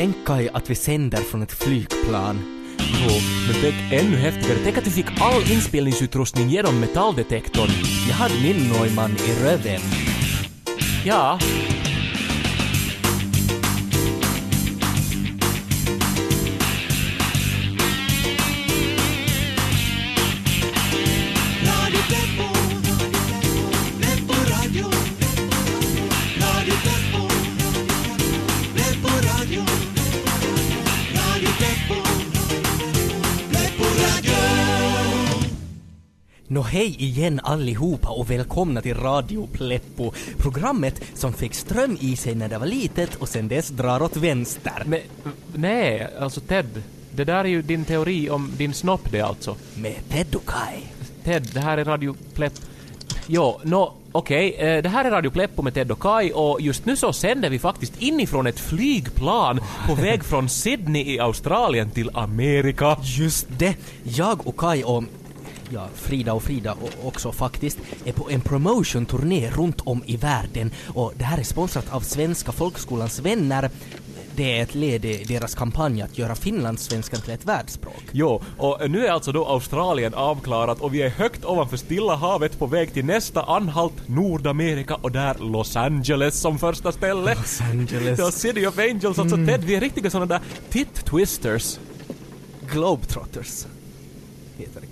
Tänk Kaj att vi sänder från ett flygplan. Jo, men tänk ännu häftigare. Tänk att vi fick all inspelningsutrustning genom metalldetektorn. Jag hade min Neumann i röven. Ja, Nå hej igen allihopa och välkomna till Radio Pleppo, programmet som fick ström i sig när det var litet och sen dess drar åt vänster. men nej, alltså Ted. Det där är ju din teori om din snopp det alltså. Med Ted och Kai. Ted, det här är Radio Plepp... Jo, nå, okej. eh, det här är Radio Pleppo med Ted och Kai och just nu så sänder vi faktiskt inifrån ett flygplan på väg från Sydney i Australien till Amerika. Just det! Jag och Kai och ja, Frida och Frida också faktiskt, är på en promotion-turné runt om i världen och det här är sponsrat av Svenska Folkskolans vänner. Det är ett led i deras kampanj att göra finlandssvenskan till ett världsspråk. Jo, och nu är alltså då Australien avklarat och vi är högt ovanför Stilla havet på väg till nästa anhalt, Nordamerika och där Los Angeles som första ställe. Los Angeles. Ja, City of Angels, alltså Ted, vi är riktiga sådana där tit-twisters. Globetrotters heter det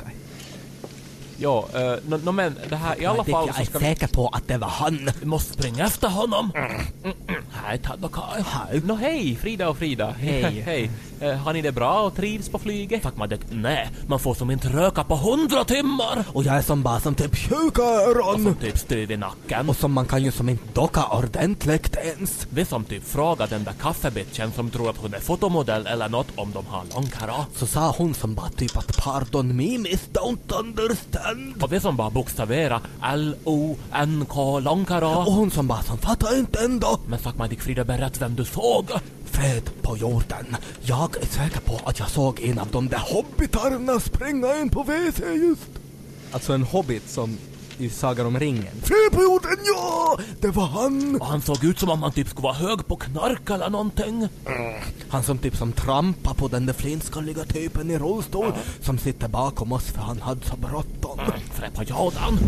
Jo, uh, no, no, men det här i alla Jag fall är så ska vi... säker på att det var han. Vi måste springa efter honom. Mm, mm. Och Kaj. Hej. Nå hej Frida och Frida. Hej. hej. Eh, har ni det bra och trivs på flyget? Fuck man det, nej, man får som inte röka på hundra timmar. Och jag är som bara som typ sjuka Och öron. som typ styr i nacken. Och som man kan ju som inte docka ordentligt ens. Vi som typ frågar den där kaffebitchen som tror att hon är fotomodell eller något om de har långhåra. Så sa hon som bara typ att pardon me miss don't understand. Och vi som bara bokstavera L-O-N-K långhåra. Och hon som bara som fattar inte ändå. Men fuck man, Frida berätt vem du såg. Fred på jorden. Jag är säker på att jag såg en av de där hobbitarna springa in på WC just. Alltså en hobbit som i Sagan om ringen. Fred på jorden, ja! Det var han! Och han såg ut som om han typ skulle vara hög på knark eller någonting. Han som typ som trampar på den där flintskalliga typen i rullstol som sitter bakom oss för han hade så bråttom. Fred på jorden.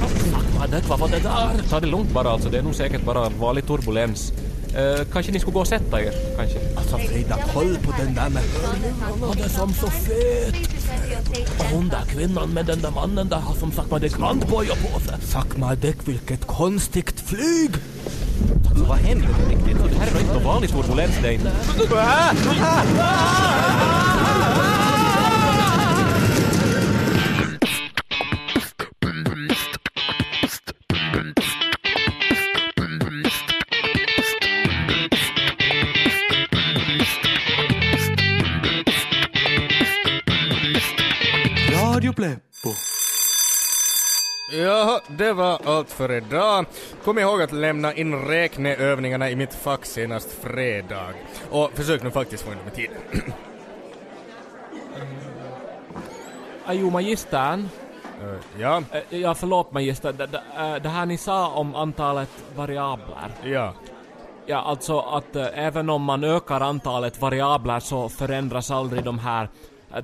Fuck man, det, vad var det där? Ta det lugnt bara alltså, det är nog säkert bara vanlig turbulens. Eh, kanske ni skulle gå och sätta er, kanske? Alltså Frida, koll på den där med Han är som så fet! Och hon där kvinnan med den där mannen där har som det grantboja på sig. Dick, vilket konstigt flyg! Alltså vad händer nu riktigt? Det här är inte någon vanlig turbulens det är inte. Det var allt för idag. Kom ihåg att lämna in räkneövningarna i mitt fack senast fredag. Och försök nu faktiskt få in dem i tid. Jo, magistern. Eh, ja, Eh, Ja, förlåt magister. Det, det, eh, det här ni sa om antalet variabler. ja. Ja, alltså att även om man ökar antalet variabler så förändras aldrig de här,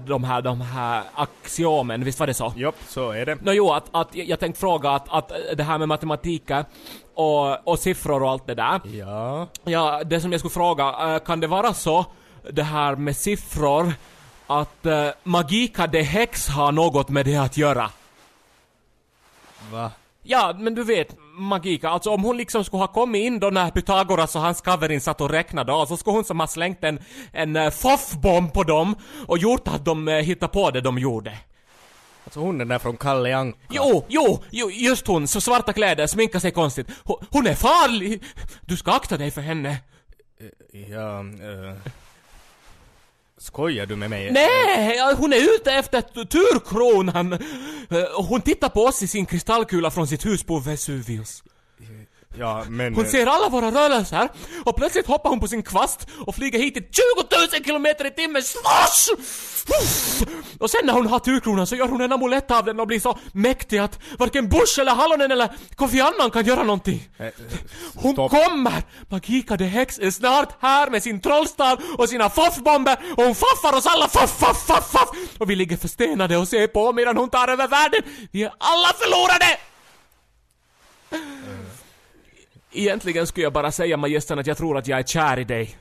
de här, de här axiomen. Visst var det så? Jopp, så är det. Nå jo, att, att jag tänkte fråga att, att eh, det här med matematiken och, och siffror och allt det där. Ja. Ja, det som jag skulle fråga, eh, kan det vara så, det här med siffror, att uh, Magika de Hex har något med det att göra? Va? Ja, men du vet, Magika, alltså om hon liksom skulle ha kommit in då när Pythagoras och hans kaverin satt och räknade och så skulle hon som ha slängt en, en uh, foffbomb på dem och gjort att de uh, hittade på det de gjorde. Alltså hon den där från Kalle Anka. Jo, jo, jo, just hon, så svarta kläder, sminkar sig konstigt. Hon, hon är farlig! Du ska akta dig för henne. Ja, eh. Skojar du med mig? Nej, hon är ute efter turkronan! Eh, Hon tittar på oss i sin kristallkula från sitt hus på Vesuvius. Ja, men... Hon ser alla våra rörelser och plötsligt hoppar hon på sin kvast och flyger hit i 20 000 kilometer i timmen. Slash! Och sen när hon har turkronan så gör hon en amulett av den och blir så mäktig att varken Bush eller Hallonen eller Kofi Annan kan göra någonting. Eh, Hon stopp. kommer! Magika the Hex är snart här med sin trollstav och sina foffbomber och hon faffar oss alla faff, faff, faff, faff! Och vi ligger förstenade och ser på medan hon tar över världen. Vi är alla förlorade! Egentligen skulle jag bara säga magistern att jag tror att jag är kär i dig.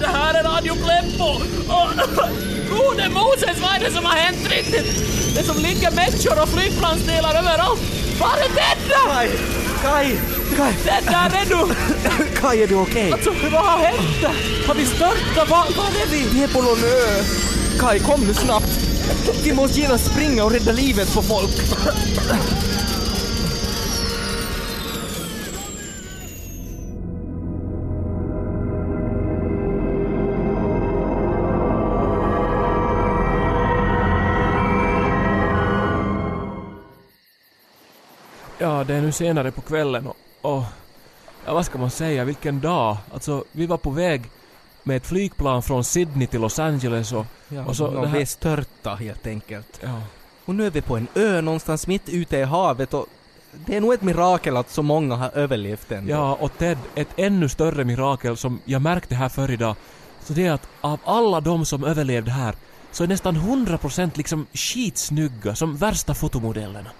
Det här är Radio Pleppo! Och gode Moses, vad är det som har hänt riktigt? Det som ligger människor och flygplansdelar överallt. Var är Tedda? Kai! Kai! Kai! Tedda, är du? Kai, är du okej? Alltså, vad har hänt? Har vi störtat? Var, var är vi? Vi är på någon ö. Kai, kom nu snabbt. Vi måste genast springa och rädda livet på folk. Ja, det är nu senare på kvällen och, och ja, vad ska man säga, vilken dag. Alltså, vi var på väg med ett flygplan från Sydney till Los Angeles och, Ja, och så det här- vi är störta helt enkelt. ja. Och nu är vi på en ö någonstans mitt ute i havet och det är nog ett mirakel att så många har överlevt ändå. Ja, och Ted, ett ännu större mirakel som jag märkte här förr idag, så det är att av alla de som överlevde här, så är nästan 100% liksom skitsnygga, som värsta fotomodellerna.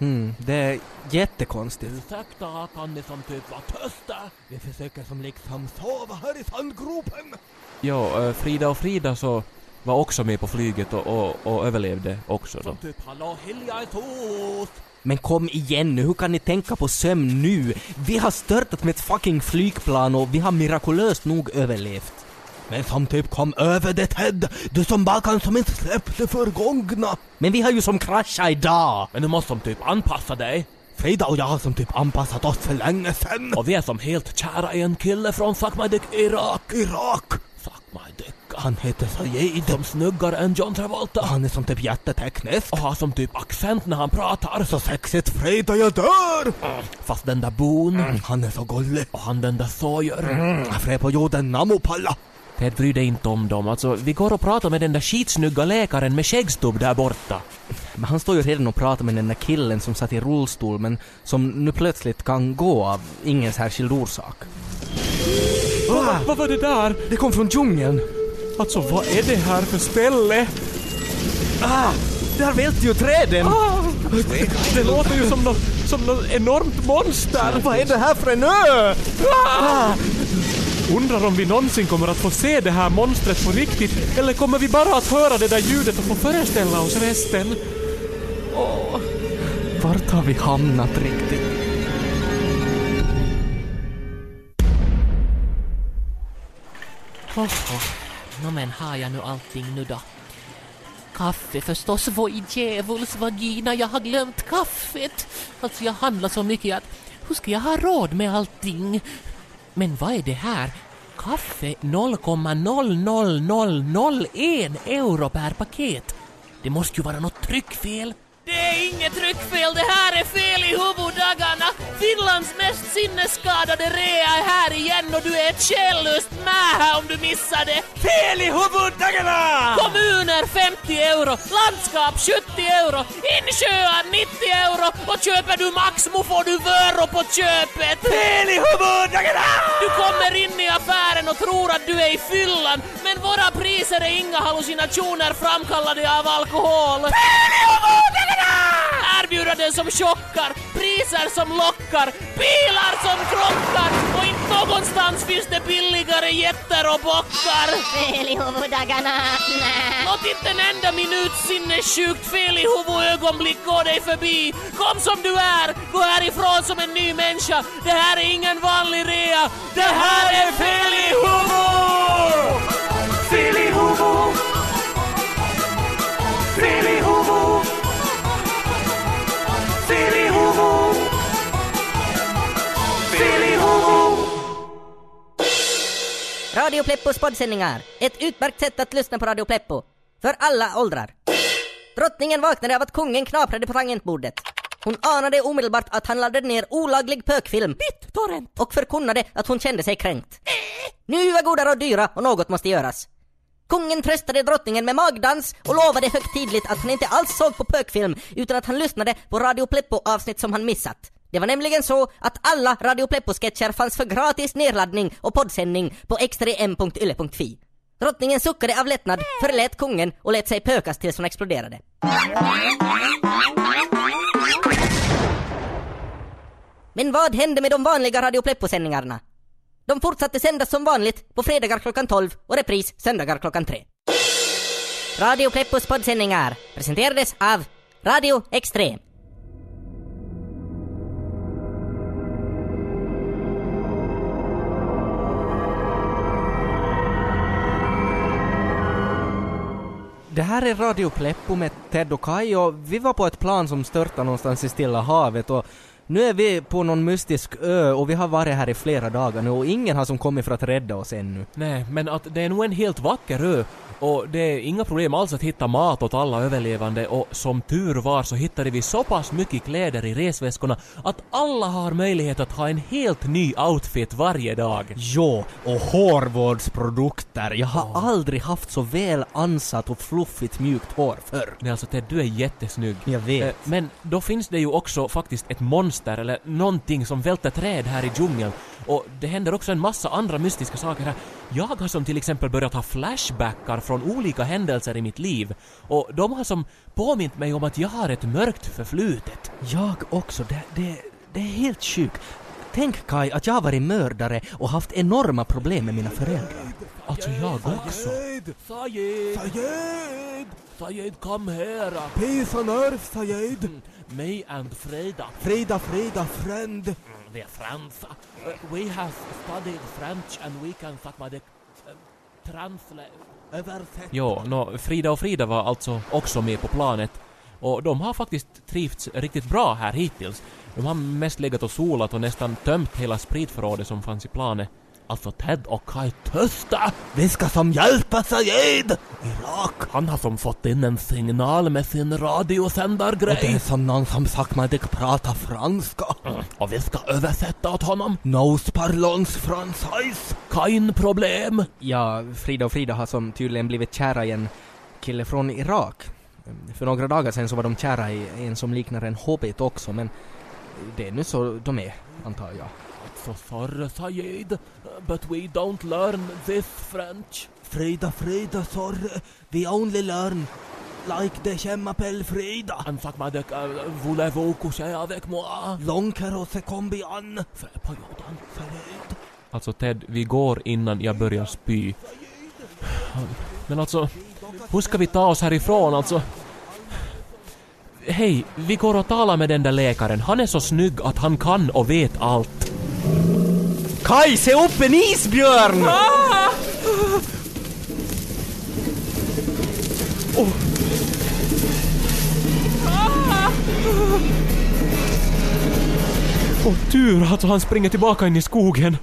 Mm, det är jättekonstigt. Ursäkta, kan ni som typ vara tysta? Vi försöker som liksom sova här i sandgropen. Jo, eh, Frida och Frida så var också med på flyget och, och, och överlevde också då. typ hallå i tos. Men kom igen nu, hur kan ni tänka på sömn nu? Vi har störtat med ett fucking flygplan och vi har mirakulöst nog överlevt. Men som typ kom över det Ted, du som bara kan som inte släppt det förgångna. Men vi har ju som kraschat idag. Men du måste som typ anpassa dig. Frida och jag har som typ anpassat oss för länge sen. Och vi är som helt kära i en kille från Fuck My Dick Irak. Irak. Fuck My Dick. Han heter Sayed. Som snyggare än John Travolta. Han är som typ jätteteknisk. Och har som typ accent när han pratar. Så sexigt Frida, jag dör! Fast den där Boone. Mm, han är så gullig. Och han den där Sawyer. Mm, fred på jorden, namopalla. Ted, bry dig inte om dem. Alltså, vi går och pratar med den där skitsnygga läkaren med skäggstubb där borta. Men han står ju redan och pratar med den där killen som satt i rullstol men som nu plötsligt kan gå av ingen särskild orsak. Ah, Vad var det där? det kom från djungeln! Alltså, vad är det här för ställe? Ah, där välte ju träden! Ah, det låter ju som något som nå enormt monster. Vad är det här för en ö? Ah! Undrar om vi någonsin kommer att få se det här monstret på riktigt eller kommer vi bara att höra det där ljudet och få föreställa oss resten? Åh. Vart har vi hamnat riktigt? Hoho. Nå men har jag nu allting nu då? Kaffe förstås, vad i djävuls vagina, jag har glömt kaffet. Alltså jag handlar så mycket att hur ska jag ha råd med allting? Men vad är det här? Kaffe 0,00001 euro per paket. Det måste ju vara något tryckfel. Det är inget tryckfel, det här är fel i huvuddagarna! Finlands mest sinnesskadade rea är här igen och du är ett själlöst mähä om du missar det! Fel i huvuddagarna! Kommuner 50 euro, landskap 70 euro, insjöar 90 euro och köper du Maxmo får du Vöro på köpet! Fel i huvuddagarna! Du kommer in i affären och tror att du är i fyllan men våra priser är inga hallucinationer framkallade av alkohol. Fel i huvuddagarna! Erbjudanden som chockar, priser som lockar, bilar som krockar och inte någonstans finns det billigare jätter och bockar. Fel i huvuddagarna. Nä. Låt inte en enda minut sinnessjukt fel i huvudögonblick gå dig förbi. Kom som du är, gå härifrån som en ny människa. Det här är ingen vanlig rea. Det här är fel i huvud! Radio Pleppos poddsändningar. Ett utmärkt sätt att lyssna på Radio Pleppo. För alla åldrar. Drottningen vaknade av att kungen knaprade på tangentbordet. Hon anade omedelbart att han laddade ner olaglig pökfilm BitTorrent! och förkunnade att hon kände sig kränkt. Nu var goda råd dyra och något måste göras. Kungen tröstade drottningen med magdans och lovade högtidligt att han inte alls såg på pökfilm utan att han lyssnade på Radio Pleppo-avsnitt som han missat. Det var nämligen så att alla Radio Pleppo-sketcher fanns för gratis nedladdning och poddsändning på X3m.ylle.fi. Drottningen suckade av lättnad, förlät kungen och lät sig pökas tills hon exploderade. Men vad hände med de vanliga Radio Pleppo-sändningarna? De fortsatte sändas som vanligt på fredagar klockan 12 och repris söndagar klockan 3. Radio Pleppos poddsändningar presenterades av Radio Extrem. Det här är Radio Pleppo med Ted och Kai och vi var på ett plan som störtade någonstans i Stilla havet och nu är vi på någon mystisk ö och vi har varit här i flera dagar nu och ingen har som kommit för att rädda oss ännu. Nej, men att det är nog en helt vacker ö och det är inga problem alls att hitta mat åt alla överlevande och som tur var så hittade vi så pass mycket kläder i resväskorna att alla har möjlighet att ha en helt ny outfit varje dag. Jo, och hårvårdsprodukter. Jag har aldrig haft så väl ansatt och fluffigt mjukt hår förr. Nej, alltså Ted, du är jättesnygg. Jag vet. Eh, Men då finns det ju också faktiskt ett monster eller någonting som välter träd här i djungeln. Och det händer också en massa andra mystiska saker här. Jag har som till exempel börjat ha flashbackar från olika händelser i mitt liv. Och de har som påmint mig om att jag har ett mörkt förflutet. Jag också. Det, det, det är helt sjukt. Tänk Kai att jag har varit mördare och haft enorma problem med mina föräldrar. Alltså jag också. Sayed! Sayed! Sayed! Sayed, come here! Peace on earth, Sayed! Me and Freda. Frida, Frida, friend! The France. Uh, we have studied French and we can suck my dick. Uh, translate. Jo, no, Frida och Frida var alltså också med på planet. Och de har faktiskt trivts riktigt bra här hittills. De har mest legat och solat och nästan tömt hela spritförrådet som fanns i planet. Alltså Ted och Kai tösta! Vi ska som hjälpa Sayed! Irak! Han har som fått in en signal med sin Och det är radiosändargrej. som någon som sagt mig att prata franska. Och vi ska översätta åt honom. Nos parlons français. Kein problem. Ja, Frida och Frida har som tydligen blivit kära i en kille från Irak. För några dagar sedan så var de kära i en som liknar en hobbit också, men det är nu så de är, antar jag. So sorry Sayed, but we don't learn this French. Frida, Frida, sorry. We only learn like the je m'appelle Frida. And suck my dick, uh, voulez-vous coucher avec moi? Lonkero se kombian. På Jordan. Sayed. Alltså Ted, vi går innan jag börjar spy. Men alltså, hur ska vi ta oss härifrån alltså? Hej, vi går och talar med den där läkaren. Han är så snygg att han kan och vet allt. Kai, se upp en isbjörn! Åh tur, alltså han springer tillbaka in i skogen.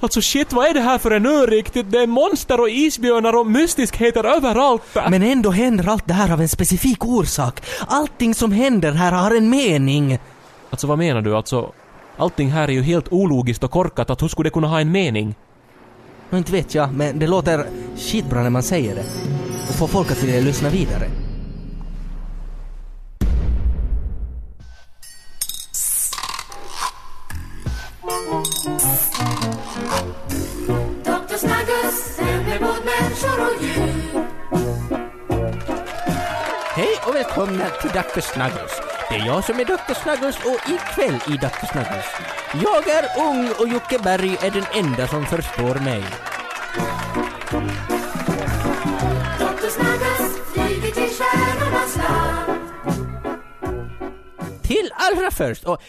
Alltså shit, vad är det här för en ö riktigt? Det är monster och isbjörnar och mystiskheter överallt. Men ändå händer allt det här av en specifik orsak. Allting som händer här har en mening. Alltså vad menar du? Alltså, allting här är ju helt ologiskt och korkat. Att hur skulle det kunna ha en mening? Och inte vet jag, men det låter skitbra när man säger det. Och får folk att vilja lyssna vidare. Dr. Snuggles sänder mot människor och djur. Hej och välkomna till Dr. Snuggles. Det är jag som är Dr. Snuggles och ikväll i Dr. Snuggles. Jag är ung och Jocke Berg är den enda som förstår mig. Dr. Snuggles flyger till stjärnornas land. Till allra först, och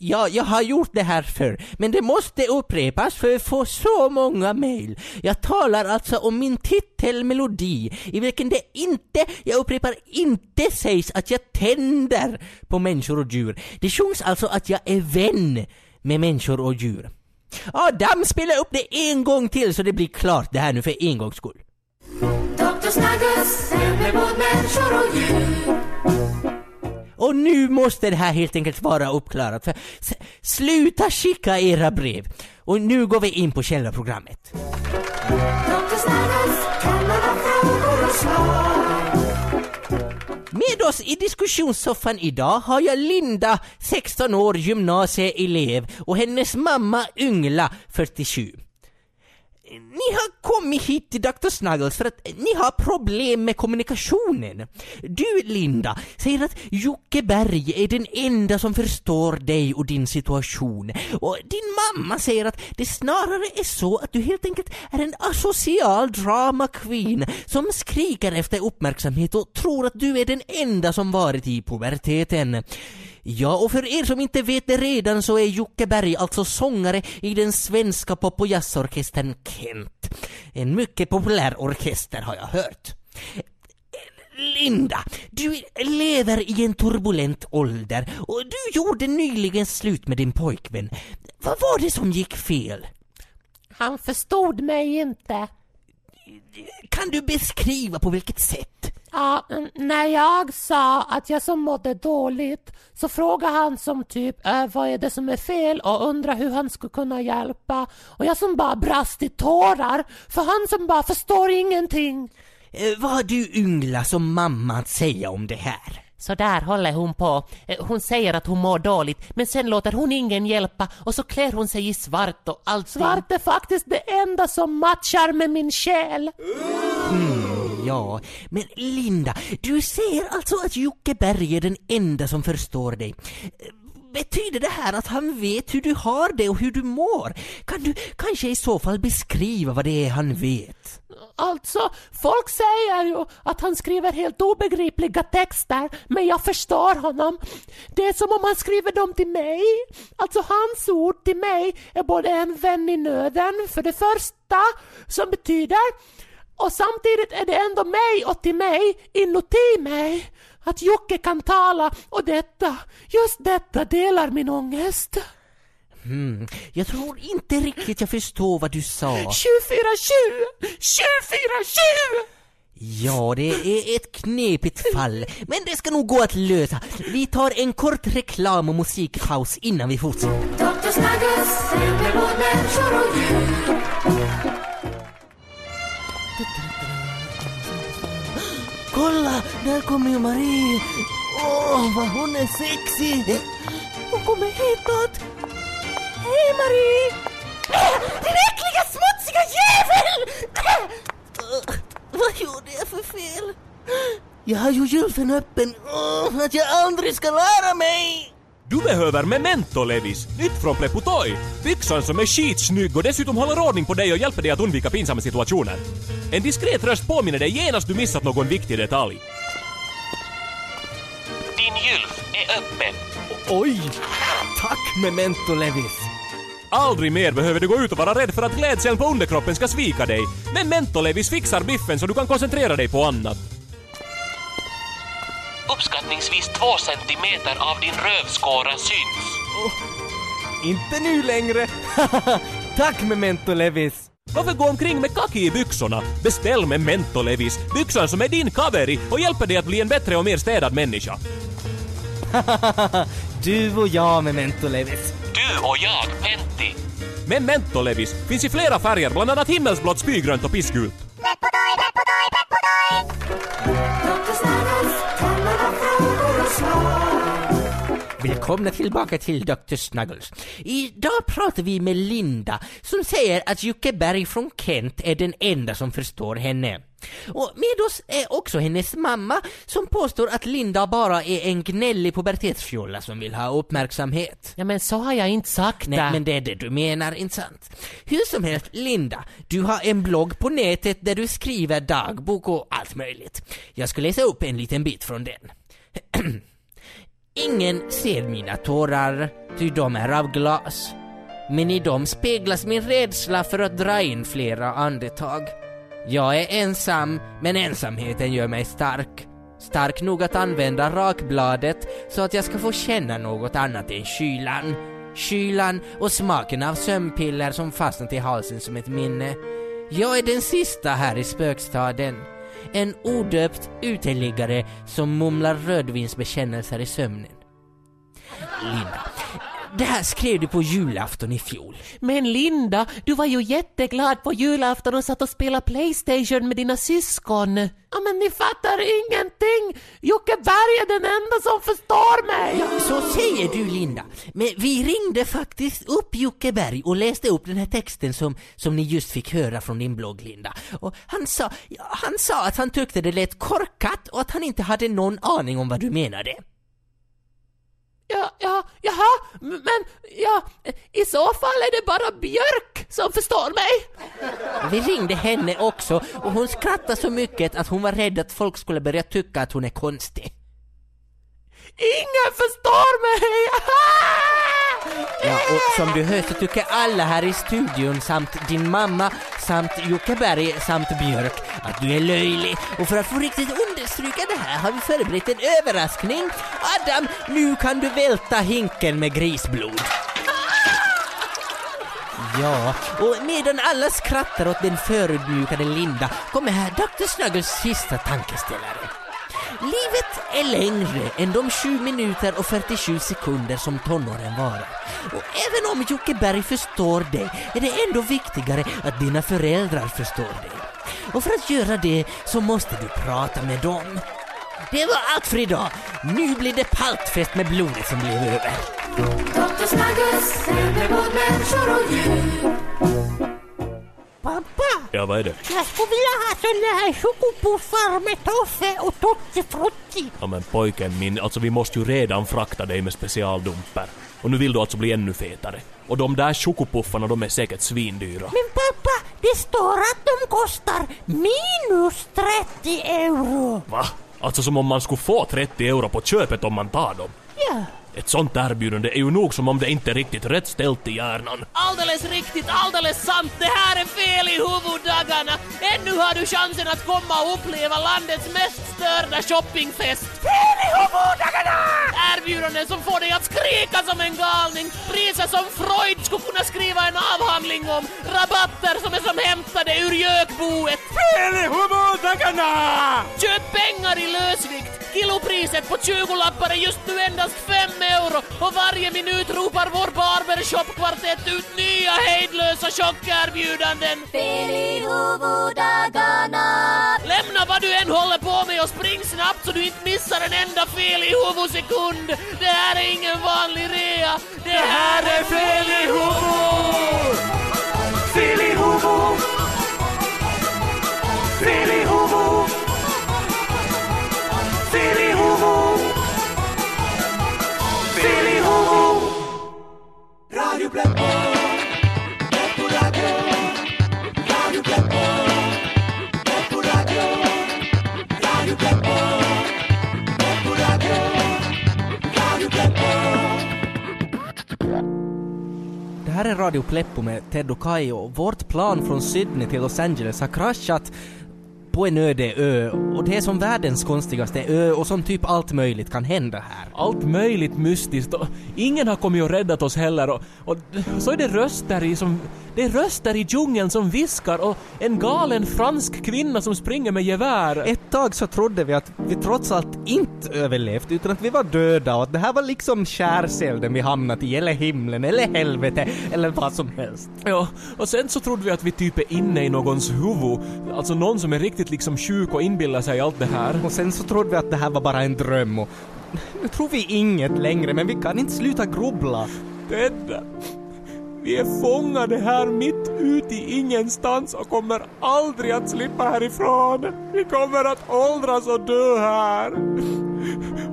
ja, jag har gjort det här förr, men det måste upprepas för att få så många mejl. Jag talar alltså om min titelmelodi, i vilken det inte, jag upprepar, inte sägs att jag tänder på människor och djur. Det sjungs alltså att jag är vän med människor och djur. Adam, spela upp det en gång till så det blir klart det här nu för en gångs skull. Dr. Snuggles sänder både människor och djur. Och nu måste det här helt enkelt vara uppklarat för sluta skicka era brev. Och nu går vi in på själva programmet. Med oss i diskussionssoffan idag har jag Linda, 16 år, gymnasieelev och hennes mamma Yngla, 47. Ni har kommit hit till Dr. Snuggles för att ni har problem med kommunikationen. Du, Linda, säger att Jocke Berg är den enda som förstår dig och din situation. Och din mamma säger att det snarare är så att du helt enkelt är en asocial drama queen som skriker efter uppmärksamhet och tror att du är den enda som varit i puberteten. Ja, och för er som inte vet det redan så är Jocke Berg alltså sångare i den svenska pop och jazzorkestern Kent. En mycket populär orkester har jag hört. Linda, du lever i en turbulent ålder och du gjorde nyligen slut med din pojkvän. Vad var det som gick fel? Han förstod mig inte. Kan du beskriva på vilket sätt? Ja, när jag sa att jag som mådde dåligt så frågade han som typ äh, vad är det som är fel och undrade hur han skulle kunna hjälpa. Och jag som bara brast i tårar för han som bara förstår ingenting. Eh, vad har du Yngla som mamma att säga om det här? Så där håller hon på. Eh, Hon säger att hon mår dåligt, men sen låter hon ingen hjälpa och så klär hon sig i svart och allt. Svart är faktiskt det enda som matchar med min själ. Ja, men Linda, du säger alltså att Jocke Berg är den enda som förstår dig. Betyder det här att han vet hur du har det och hur du mår? Kan du kanske i så fall beskriva vad det är han vet? Alltså, folk säger ju att han skriver helt obegripliga texter, men jag förstår honom. Det är som om han skriver dem till mig. Alltså hans ord till mig är både en vän i nöden, för det första, som betyder, och samtidigt är det ändå mig och till mig, inuti mig. Att Jocke kan tala och detta, just detta delar min ångest. Hmm, jag tror inte riktigt jag förstår vad du sa. 24-20! 24-20! Ja, det är ett knepigt fall, men det ska nog gå att lösa. Vi tar en kort reklam och musikpaus innan vi fortsätter. Kolla, där kommer ju Marie. Åh, vad hon är sexig. Hon kommer hitåt. Hej Marie! Äh, din äckliga smutsiga jävel! Äh, vad gjorde jag för fel? Jag har ju gylfen öppen. Åh, att jag aldrig ska lära mig. Du behöver Memento Levis, nytt från Pleputoi. Byxan som är skitsnygg och dessutom håller ordning på dig och hjälper dig att undvika pinsamma situationer. En diskret röst påminner dig genast du missat någon viktig detalj. Din gylf är öppen. Oj! Tack Memento Levis! Aldrig mer behöver du gå ut och vara rädd för att klädseln på underkroppen ska svika dig. Memento Levis fixar biffen så du kan koncentrera dig på annat. Uppskattningsvis två centimeter av din rövskåra syns. Inte nu längre! Tack Memento Levis! Varför gå omkring med kaki i byxorna? Beställ Memento Levis, byxan som är din kaveri och hjälper dig att bli en bättre och mer städad människa. Du och jag Memento Levis. Du och jag, Pentti. Memento Levis finns i flera färger, bland annat himmelsblått, spygrönt och pissgult. Dr. Snuggles Välkomna tillbaka till Dr. Snuggles. Idag pratar vi med Linda som säger att Jocke Berg från Kent är den enda som förstår henne. Och med oss är också hennes mamma som påstår att Linda bara är en gnällig pubertetsfjolla som vill ha uppmärksamhet. Ja men så har jag inte sagt Nej, det. men det är det du menar, inte sant? Hur som helst, Linda, du har en blogg på nätet där du skriver dagbok och allt möjligt. Jag ska läsa upp en liten bit från den. Ingen ser mina tårar, ty de är av glas. Men i dem speglas min rädsla för att dra in flera andetag. Jag är ensam, men ensamheten gör mig stark. Stark nog att använda rakbladet så att jag ska få känna något annat än kylan. kylan och smaken av sömnpiller som fastnat i halsen som ett minne. Jag är den sista här i spökstaden. En odöpt uteliggare som mumlar rödvinsbekännelser i sömnen. Linda, det här skrev du på julafton i fjol. Men Linda, du var ju jätteglad på julafton och satt och spelade Playstation med dina syskon. Ja men ni fattar ingenting! Jocke Berg är den enda som förstår mig! Ja, så säger du Linda. Men vi ringde faktiskt upp Jocke Berg och läste upp den här texten som, som ni just fick höra från din blogg Linda. Och han sa, han sa att han tyckte det lät korkat och att han inte hade någon aning om vad du menade. Ja, ja, jaha, men ja, i så fall är det bara Björk som förstår mig. Vi ringde henne också och hon skrattade så mycket att hon var rädd att folk skulle börja tycka att hon är konstig. Ingen förstår mig! Ja, och som du hör så tycker alla här i studion samt din mamma samt Jocke Berg samt Björk att du är löjlig. Och för att få riktigt understryka det här har vi förberett en överraskning. Adam, nu kan du välta hinken med grisblod. Ja, och medan alla skrattar åt den förödmjukade Linda kommer här Dr. Snuggles sista tankeställare. Livet är längre än de 7 minuter och 47 sekunder som tonåren varar. Och även om Jocke Berg förstår det är det ändå viktigare att dina föräldrar förstår det. Och för att göra det så måste du prata med dem. Det var allt för idag. Nu blir det paltfest med blodet som blev över. Dr. Snuggles sänder mot människor och djur. Pappa, Ja, vad är det? jag skulle vilja ha såna här chokopuffar med toffee och tutti frutti. Ja men pojken min, alltså vi måste ju redan frakta dig med specialdumper. Och nu vill du alltså bli ännu fetare. Och de där chokopuffarna de är säkert svindyra. Men pappa, det står att de kostar minus 30 euro. Va? Alltså som om man skulle få 30 euro på köpet om man tar dem. Ja. Ett sånt erbjudande är ju nog som om det inte är riktigt rätt ställt i hjärnan. Alldeles riktigt, alldeles sant. Det här är fel i huvuddagarna. Ännu har du chansen att komma och uppleva landets mest störda shoppingfest. Fel i huvuddagarna! Erbjudanden som får dig att skrika som en galning. Priser som Freud skulle kunna skriva en avhandling om. Rabatter som är som hämtade ur gökboet. Fel i huvuddagarna! Köp pengar i lösvikt. Kilopriset på 20-lappar är just nu endast 5 euro och varje minut ropar vår barbershopkvartett ut nya hejdlösa chockerbjudanden. Fel i. Lämna vad du än håller på med och spring snabbt så du inte missar en enda fel i huvudsekund. Det här är ingen vanlig rea. Det här är fel i huvud! Fel i huvud! Fel i huvud! Radio. Radio Pleppo. Det här är Radio Pleppo med Ted och Kai och vårt plan från Sydney till Los Angeles har kraschat på en öde ö och det är som världens konstigaste ö och som typ allt möjligt kan hända här. Allt möjligt mystiskt och ingen har kommit och räddat oss heller och, och så är det röster i som... Det är röster i djungeln som viskar och en galen fransk kvinna som springer med gevär. Ett tag så trodde vi att vi trots allt inte överlevt utan att vi var döda och att det här var liksom skärselden vi hamnat i eller himlen eller helvete eller vad som helst. Ja, och sen så trodde vi att vi typ är inne i någons huvud. Alltså någon som är riktigt liksom sjuk och inbillar sig allt det här. Och sen så trodde vi att det här var bara en dröm och nu tror vi inget längre men vi kan inte sluta grubbla. Ted, vi är fångade här mitt ute i ingenstans och kommer aldrig att slippa härifrån. Vi kommer att åldras och dö här.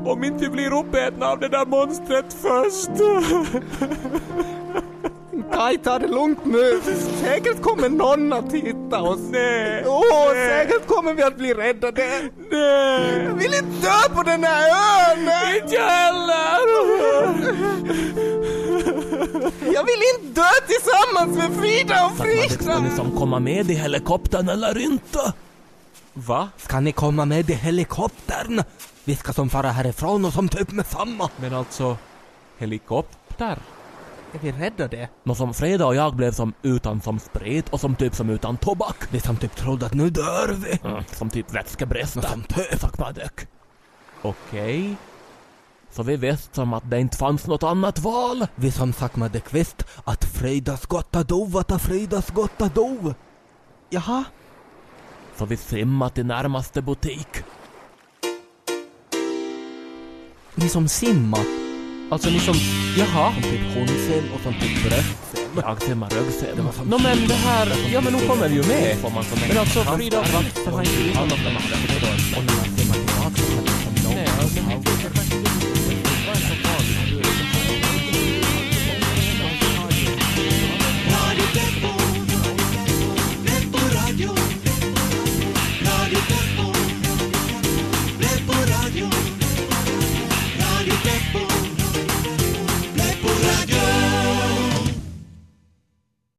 Om inte blir uppätna av det där monstret först. Kaj, ta det lugnt nu. Säkert kommer någon att hitta oss. Nej. Åh, nej, säkert kommer vi att bli räddade. nej. Jag vill inte dö på den här ön! Inte jag heller. Jag vill inte dö tillsammans med Frida och Ska Frida! ni som komma med i helikoptern eller inte? Va? Ska ni komma med i helikoptern? Vi ska som fara härifrån och som typ med samma. Men alltså, helikopter? Är vi rädda det? Nå som Freda och jag blev som utan som sprit och som typ som utan tobak. Vi som typ trodde att nu dör vi. Mm, som typ vätskebrist. Som töfakmadök. Okej. Så vi visste som att det inte fanns något annat val. Vi som saknade kvist att Freidas gotta dov, att Freidas gotta dov. Jaha? Så vi simmade till närmaste butik. Ni som simma. Alltså ni som... Jaha. Som typ hundsim och som typ bröstsim. Jag simmar som- Nå men det här... Ja men nu kommer vi ju med. Men alltså Frida... Det var inte lyssnat på det. Och när simmar tillbaka så hade man som långt